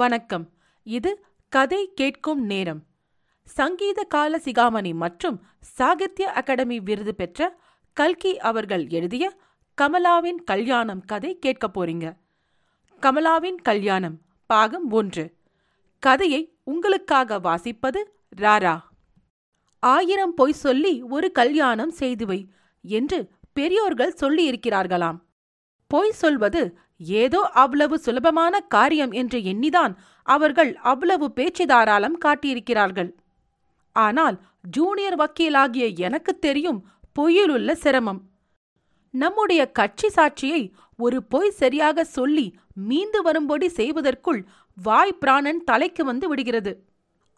வணக்கம். இது கதை கேட்கும் நேரம். சங்கீத கால சிகாமணி மற்றும் சாகித்ய அகாடமி விருது பெற்ற கல்கி அவர்கள் எழுதிய கமலாவின் கல்யாணம் கதை கேட்க போறீங்க. கமலாவின் கல்யாணம் பாகம் ஒன்று. கதையை உங்களுக்காக வாசிப்பது ராரா. ஆயிரம் பொய் சொல்லி ஒரு கல்யாணம் செய்துவை என்று பெரியோர்கள் சொல்லியிருக்கிறார்களாம். பொய் சொல்வது ஏதோ அவ்வளவு சுலபமான காரியம் என்று எண்ணிதான் அவர்கள் அவ்வளவு பேச்சுதாராளம் காட்டியிருக்கிறார்கள். ஆனால் ஜூனியர் வக்கீலாகிய எனக்கு தெரியும் பொய்யிலுள்ள சிரமம். நம்முடைய கட்சி சாட்சியை ஒரு பொய் சரியாக சொல்லி மீந்து வரும்படி செய்வதற்குள் வாய் பிராணன் தலைக்கு வந்து விடுகிறது.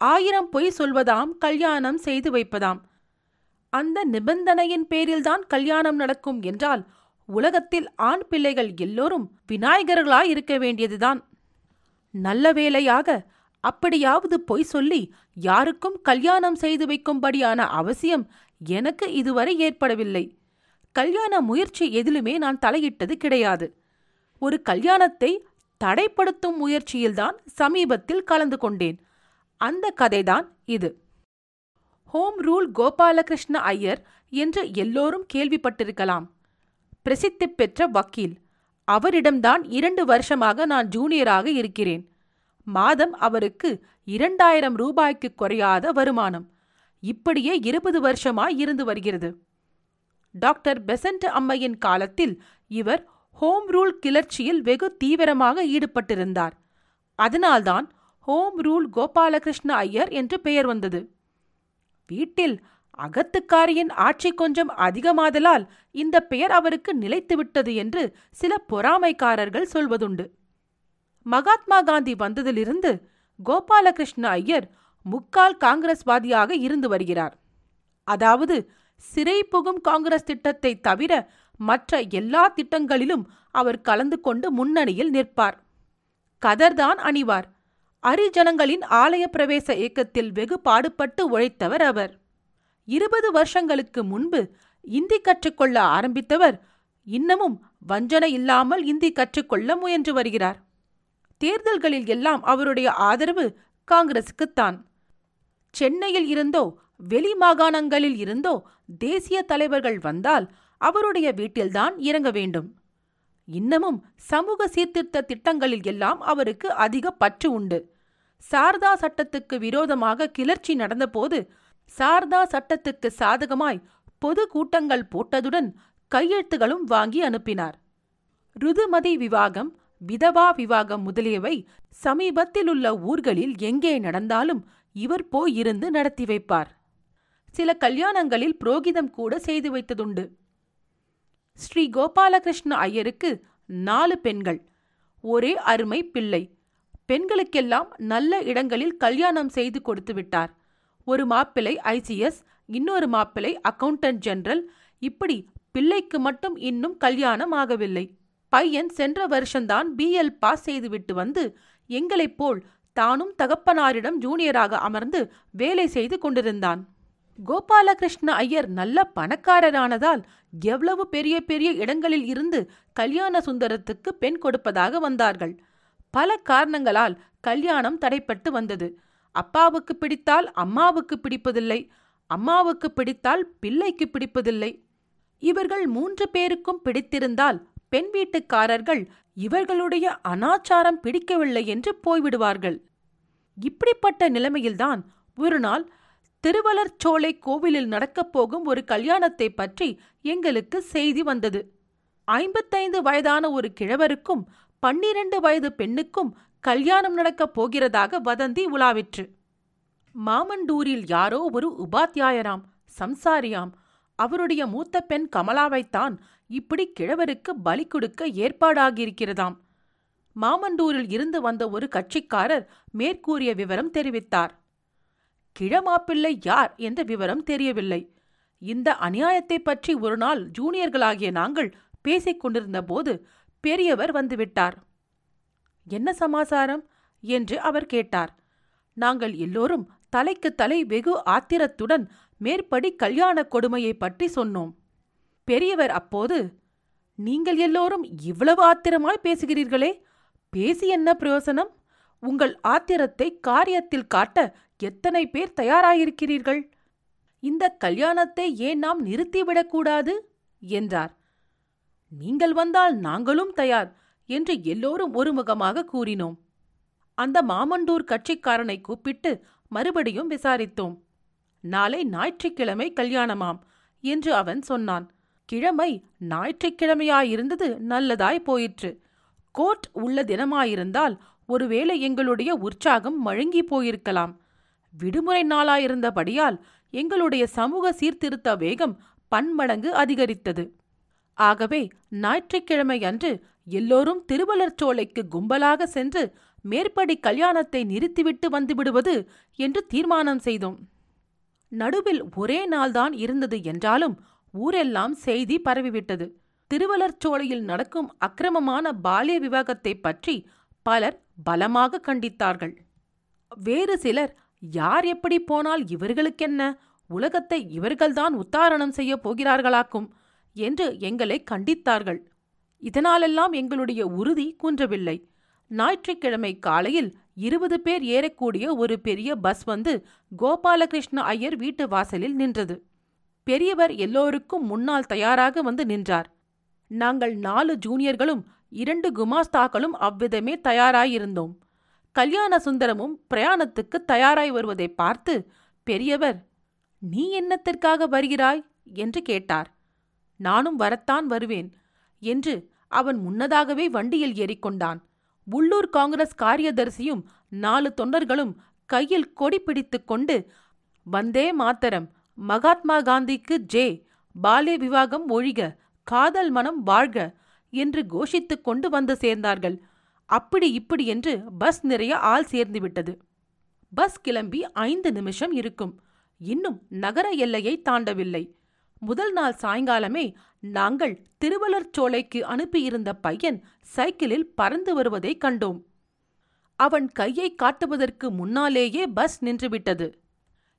ஆயிரம் பொய் சொல்வதாம் கல்யாணம் செய்து வைப்பதாம். அந்த நிபந்தனையின் பேரில்தான் கல்யாணம் நடக்கும் என்றால் உலகத்தில் ஆண் பிள்ளைகள் எல்லோரும் விநாயகர்களாய் இருக்க வேண்டியதுதான். நல்ல வேளையாக அப்படியாவது பொய் சொல்லி யாருக்கும் கல்யாணம் செய்து வைக்கும்படியான அவசியம் எனக்கு இதுவரை ஏற்படவில்லை. கல்யாண முயற்சி எதிலுமே நான் தலையிட்டது கிடையாது. ஒரு கல்யாணத்தை தடைப்படுத்தும் முயற்சியில்தான் சமீபத்தில் கலந்து கொண்டேன். அந்த கதைதான் இது. ஹோம் ரூல் கோபாலகிருஷ்ண ஐயர் என்று எல்லோரும் கேள்விப்பட்டிருக்கலாம். பிரசித்தி பெற்ற வக்கீல். அவரிடம்தான் இரண்டு வருஷமாக நான் ஜூனியராக இருக்கிறேன். மாதம் அவருக்கு இரண்டாயிரம் ரூபாய்க்கு குறையாத வருமானம். இப்படியே இருபது வருஷமாய் இருந்து வருகிறது. டாக்டர் பெசன்ட் அம்மையின் காலத்தில் இவர் ஹோம் ரூல் கிளர்ச்சியில் வெகு தீவிரமாக ஈடுபட்டிருந்தார். அதனால்தான் ஹோம் ரூல் கோபாலகிருஷ்ண ஐயர் என்று பெயர் வந்தது. வீட்டில் அகத்துக்காரியின் ஆட்சி கொஞ்சம் அதிகமாதலால் இந்த பெயர் அவருக்கு நிலைத்துவிட்டது என்று சில பொறாமைக்காரர்கள் சொல்வதுண்டு. மகாத்மா காந்தி வந்ததிலிருந்து கோபாலகிருஷ்ண ஐயர் முக்கால் காங்கிரஸ்வாதியாக இருந்து வருகிறார். அதாவது சிறை புகும் காங்கிரஸ் திட்டத்தை தவிர மற்ற எல்லா திட்டங்களிலும் அவர் கலந்து கொண்டு முன்னணியில் நிற்பார். கதர்தான் அணிவார். அரிஜனங்களின் ஆலய பிரவேச இயக்கத்தில் வெகு பாடுபட்டு உழைத்தவர் அவர். இருபது வருஷங்களுக்கு முன்பு இந்தி கற்றுக்கொள்ள ஆரம்பித்தவர் இன்னமும் வஞ்சனை இல்லாமல் இந்தி கற்றுக்கொள்ள முயன்று வருகிறார். தேர்தல்களில் எல்லாம் அவருடைய ஆதரவு காங்கிரசுக்குத்தான். சென்னையில் இருந்தோ வெளி மாகாணங்களில் இருந்தோ தேசிய தலைவர்கள் வந்தால் அவருடைய வீட்டில்தான் இறங்க வேண்டும். இன்னமும் சமூக சீர்திருத்த திட்டங்களில் எல்லாம் அவருக்கு அதிக பற்று உண்டு. சாரதா சட்டத்துக்கு விரோதமாக கிளர்ச்சி நடந்தபோது சாரதா சட்டத்துக்கு சாதகமாய் பொது கூட்டங்கள் போட்டதுடன் கையெழுத்துகளும் வாங்கி அனுப்பினார். ருதுமதி விவாகம் விதவா விவாகம் முதலியவை சமீபத்திலுள்ள ஊர்களில் எங்கே நடந்தாலும் இவர் போயிருந்து நடத்தி வைப்பார். சில கல்யாணங்களில் புரோகிதம் கூட செய்து வைத்ததுண்டு. ஸ்ரீ கோபாலகிருஷ்ண ஐயருக்கு நாலு பெண்கள் ஒரே அருமை பிள்ளை. பெண்களுக்கெல்லாம் நல்ல இடங்களில் கல்யாணம் செய்து கொடுத்து விட்டார். ஒரு மாப்பிள்ளை ஐசிஎஸ் இன்னொரு மாப்பிள்ளை அக்கவுண்டன்ட் ஜெனரல். இப்படி பிள்ளைக்கு மட்டும் இன்னும் கல்யாணம் ஆகவில்லை. பையன் சென்ற வருஷம்தான் பிஎல் பாஸ் செய்துவிட்டு வந்து எங்களைப் போல் தானும் தகப்பனாரிடம் ஜூனியராக அமர்ந்து வேலை செய்து கொண்டிருந்தான். கோபாலகிருஷ்ண ஐயர் நல்ல பணக்காரரானதால் எவ்வளவு பெரிய பெரிய இடங்களில் இருந்து கல்யாண சுந்தரத்துக்கு பெண் கொடுப்பதாக வந்தார்கள். பல காரணங்களால் கல்யாணம் தடைப்பட்டு வந்தது. அப்பாவுக்கு பிடித்தால் அம்மாவுக்கு பிடிப்பதில்லை அம்மாவுக்கு பிடித்தால் பிள்ளைக்கு பிடிப்பதில்லை. இவர்கள் மூன்று பேருக்கும் பிடித்திருந்தால் பெண் வீட்டுக்காரர்கள் இவர்களுடைய அனாச்சாரம் பிடிக்கவில்லை என்று போய்விடுவார்கள். இப்படிப்பட்ட நிலைமையில்தான் ஒரு நாள் திருவலர்ச்சோலை கோவிலில் நடக்கப் போகும் ஒரு கல்யாணத்தை பற்றி எங்களுக்கு செய்தி வந்தது. ஐம்பத்தைந்து வயதான ஒரு கிழவருக்கும் பன்னிரண்டு வயது பெண்ணுக்கும் கல்யாணம் நடக்கப் போகிறதாக வதந்தி உலாவிற்று. மாமண்டூரில் யாரோ ஒரு உபாத்தியாயராம் சம்சாரியாம். அவருடைய மூத்த பெண் கமலாவைத்தான் இப்படி கிழவருக்கு பலி கொடுக்க ஏற்பாடாகியிருக்கிறதாம். மாமண்டூரில் இருந்து வந்த ஒரு கட்சிக்காரர் மேற்கூறிய விவரம் தெரிவித்தார். கிழமாப்பிள்ளை யார்? என்ற விவரம் தெரியவில்லை. இந்த அநியாயத்தை பற்றி ஒரு நாள் ஜூனியர்களாகிய நாங்கள் பேசிக் கொண்டிருந்த போது பெரியவர் வந்துவிட்டார். என்ன சமாசாரம்? என்று அவர் கேட்டார். நாங்கள் எல்லோரும் தலைக்கு தலை வெகு ஆத்திரத்துடன் மேற்படி கல்யாண கொடுமையை பற்றி சொன்னோம். பெரியவர் அப்போது நீங்கள் எல்லோரும் இவ்வளவு ஆத்திரமாய் பேசுகிறீர்களே? பேசி என்ன பிரயோசனம்? உங்கள் ஆத்திரத்தை காரியத்தில் காட்ட எத்தனை பேர் தயாராயிருக்கிறீர்கள்? இந்த கல்யாணத்தை ஏன் நாம் நிறுத்திவிடக்கூடாது? என்றார். நீங்கள் வந்தால் நாங்களும் தயார். என்று எல்லோரும் ஒருமுகமாக கூறினோம். அந்த மாமண்டூர் கட்சிக்காரனை கூப்பிட்டு மறுபடியும் விசாரித்தோம். நாளை ஞாயிற்றுக்கிழமை கல்யாணமாம் என்று அவன் சொன்னான். கிழமை ஞாயிற்றுக்கிழமையாயிருந்தது நல்லதாய் போயிற்று. கோர்ட் உள்ள தினமாயிருந்தால் ஒருவேளை எங்களுடைய உற்சாகம் மழுங்கி போயிருக்கலாம். விடுமுறை நாளாயிருந்தபடியால் எங்களுடைய சமூக சீர்திருத்த வேகம் பன்மடங்கு அதிகரித்தது. ஆகவே ஞாயிற்றுக்கிழமை அன்று எல்லோரும் திருவலர்ச்சோலைக்கு கும்பலாக சென்று மேற்படி கல்யாணத்தை நிறுத்திவிட்டு வந்துவிடுவது என்று தீர்மானம் செய்தோம். நடுவில் ஒரே நாள்தான் இருந்தது என்றாலும் ஊரெல்லாம் செய்தி பரவிவிட்டது. திருவலர்ச்சோலையில் நடக்கும் அக்கிரமமான பாலிய விவாகத்தைப் பற்றி பலர் பலமாக கண்டித்தார்கள். வேறு சிலர் யார் எப்படி போனால் இவர்களுக்கென்ன? உலகத்தை இவர்கள்தான் உத்தாரணம் செய்யப் போகிறார்களாக்கும்? என்று எங்களை கண்டித்தார்கள். இதனாலெல்லாம் எங்களுடைய உறுதி குன்றவில்லை. ஞாயிற்றுக்கிழமை காலையில் இருபது பேர் ஏறக்கூடிய ஒரு பெரிய பஸ் வந்து கோபாலகிருஷ்ண ஐயர் வீட்டு வாசலில் நின்றது. பெரியவர் எல்லோருக்கும் முன்னால் தயாராக வந்து நின்றார். நாங்கள் நாலு ஜூனியர்களும் இரண்டு குமாஸ்தாக்களும் அவ்விதமே தயாராயிருந்தோம். கல்யாண சுந்தரமும் பிரயாணத்துக்கு தயாராய் வருவதை பார்த்து பெரியவர் நீ என்னத்திற்காக வருகிறாய்? என்று கேட்டார். நானும் வரத்தான் வருவேன் என்று அவன் முன்னதாகவே வண்டியில் ஏறிக்கொண்டான். உள்ளூர் காங்கிரஸ் காரியதரிசியும் நாலு தொண்டர்களும் கையில் கொடி பிடித்துக் கொண்டு வந்தே மாத்தரம் மகாத்மா காந்திக்கு ஜே பால்ய விவாகம் ஒழிக காதல் மனம் வாழ்க என்று கோஷித்துக் கொண்டு வந்து சேர்ந்தார்கள். அப்படி இப்படி என்று பஸ் நிறைய ஆள் சேர்ந்து விட்டது. பஸ் கிளம்பி ஐந்து நிமிஷம் இருக்கும். இன்னும் நகர எல்லையை தாண்டவில்லை. முதல் நாள் சாயங்காலமே நாங்கள் திருவலர்ச்சோலைக்கு அனுப்பியிருந்த பையன் சைக்கிளில் பறந்து வருவதை கண்டோம். அவன் கையை காட்டுவதற்கு முன்னாலேயே பஸ் நின்றுவிட்டது.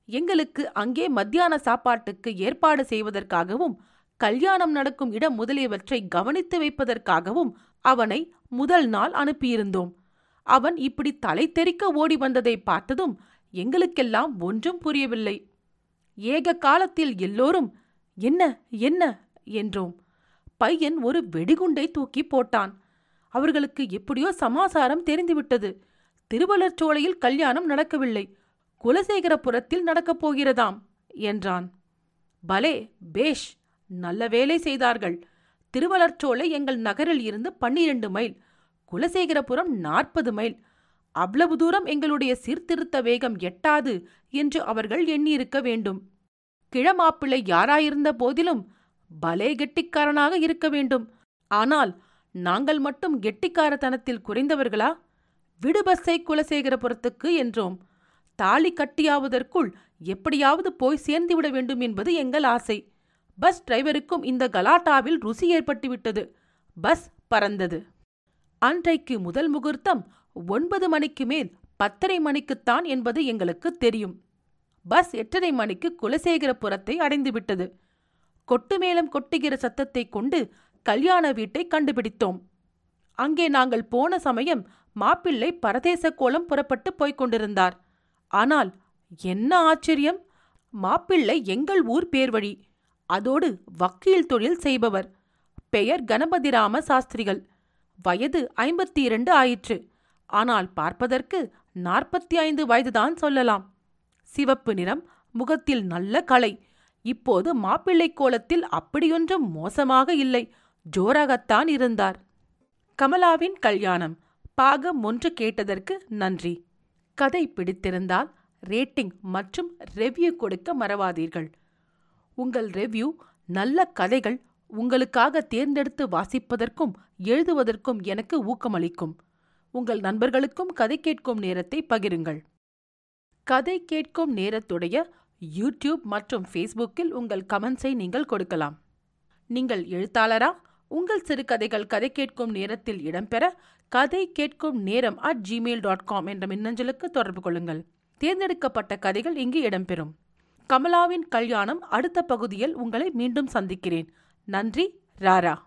எங்களுக்கு அங்கே மத்தியான சாப்பாட்டுக்கு ஏற்பாடு செய்வதற்காகவும் கல்யாணம் நடக்கும் இடம் முதலியவற்றை கவனித்து வைப்பதற்காகவும் அவனை முதல் நாள் அனுப்பியிருந்தோம். அவன் இப்படி தலை தெறிக்க ஓடி வந்ததை பார்த்ததும் எங்களுக்கெல்லாம் ஒன்றும் புரியவில்லை. ஏக காலத்தில் எல்லோரும் என்ன என்ன? என்றோம். பையன் ஒரு வெடிகுண்டை தூக்கி போட்டான். அவர்களுக்கு எப்படியோ சமாசாரம் தெரிந்துவிட்டது. திருவலர்ச்சோலையில் கல்யாணம் நடக்கவில்லை. குலசேகரபுரத்தில் நடக்கப் போகிறதாம் என்றான். பலே பேஷ்! நல்ல வேலை செய்தார்கள். திருவலர்ச்சோலை எங்கள் நகரில் இருந்து பன்னிரண்டு மைல் குலசேகரபுரம் நாற்பது மைல். அவ்வளவு தூரம் எங்களுடைய சீர்திருத்த வேகம் எட்டாது என்று அவர்கள் எண்ணியிருக்க வேண்டும். கிழமாப்பிள்ளை யாராயிருந்த போதிலும் பலே கெட்டிக்காரனாக இருக்க வேண்டும். ஆனால் நாங்கள் மட்டும் கெட்டிக்காரத்தனத்தில் குறைந்தவர்களா? விடுபஸ்ஸை குலசேகரபுரத்துக்கு என்றோம். தாலி கட்டியாவதற்குள் எப்படியாவது போய் சேர்ந்துவிட வேண்டும் என்பது எங்கள் ஆசை. பஸ் டிரைவருக்கும் இந்த கலாட்டாவில் ருசி ஏற்பட்டுவிட்டது. பஸ் பறந்தது. அன்றைக்கு முதல் முகூர்த்தம் ஒன்பது மணிக்கு மேல் பத்தரை மணிக்குத்தான் என்பது எங்களுக்கு தெரியும். பஸ் எட்டரை மணிக்கு குலசேகரபுரத்தை அடைந்துவிட்டது. கொட்டுமேளம் கொட்டுகிற சத்தத்தை கொண்டு கல்யாண வீட்டை கண்டுபிடித்தோம். அங்கே நாங்கள் போன சமயம் மாப்பிள்ளை பரதேச கோலம் புறப்பட்டு போய்க் கொண்டிருந்தார். ஆனால் என்ன ஆச்சரியம்! மாப்பிள்ளை எங்கள் ஊர் பேர்வழி. அதோடு வக்கீல் தொழில் செய்பவர். பெயர் கணபதிராம சாஸ்திரிகள். வயது ஐம்பத்தி இரண்டு ஆயிற்று. ஆனால் பார்ப்பதற்கு நாற்பத்தி ஐந்து வயதுதான் சொல்லலாம். சிவப்பு நிறம் முகத்தில் நல்ல கலை இப்போது மாப்பிள்ளை கோலத்தில் அப்படியொன்றும் மோசமாக இல்லை. ஜோராகத்தான் இருந்தார். கமலாவின் கல்யாணம். பாகம் ஒன்று கேட்டதற்கு நன்றி. கதை பிடித்திருந்தால் ரேட்டிங் மற்றும் ரெவ்யூ கொடுக்க மறவாதீர்கள். உங்கள் ரெவ்யூ நல்ல கதைகள் உங்களுக்காக தேர்ந்தெடுத்து வாசிப்பதற்கும் எழுதுவதற்கும் எனக்கு ஊக்கமளிக்கும். உங்கள் நண்பர்களுக்கும் கதை கேட்கும் நேரத்தை பகிருங்கள். கதை கேட்கும் நேரத்துடைய யூடியூப் மற்றும் ஃபேஸ்புக்கில் உங்கள் கமெண்ட்ஸை நீங்கள் கொடுக்கலாம். நீங்கள் எழுத்தாளரா? உங்கள் சிறுகதைகள் கதை கேட்கும் நேரத்தில் இடம்பெற கதை கேட்கும் நேரம் அட் ஜிமெயில் டாட் காம் என்ற மின்னஞ்சலுக்கு தொடர்பு கொள்ளுங்கள். தேர்ந்தெடுக்கப்பட்ட கதைகள் இங்கு இடம்பெறும். கமலாவின் கல்யாணம் அடுத்த பகுதியில் உங்களை மீண்டும் சந்திக்கிறேன். நன்றி ராரா.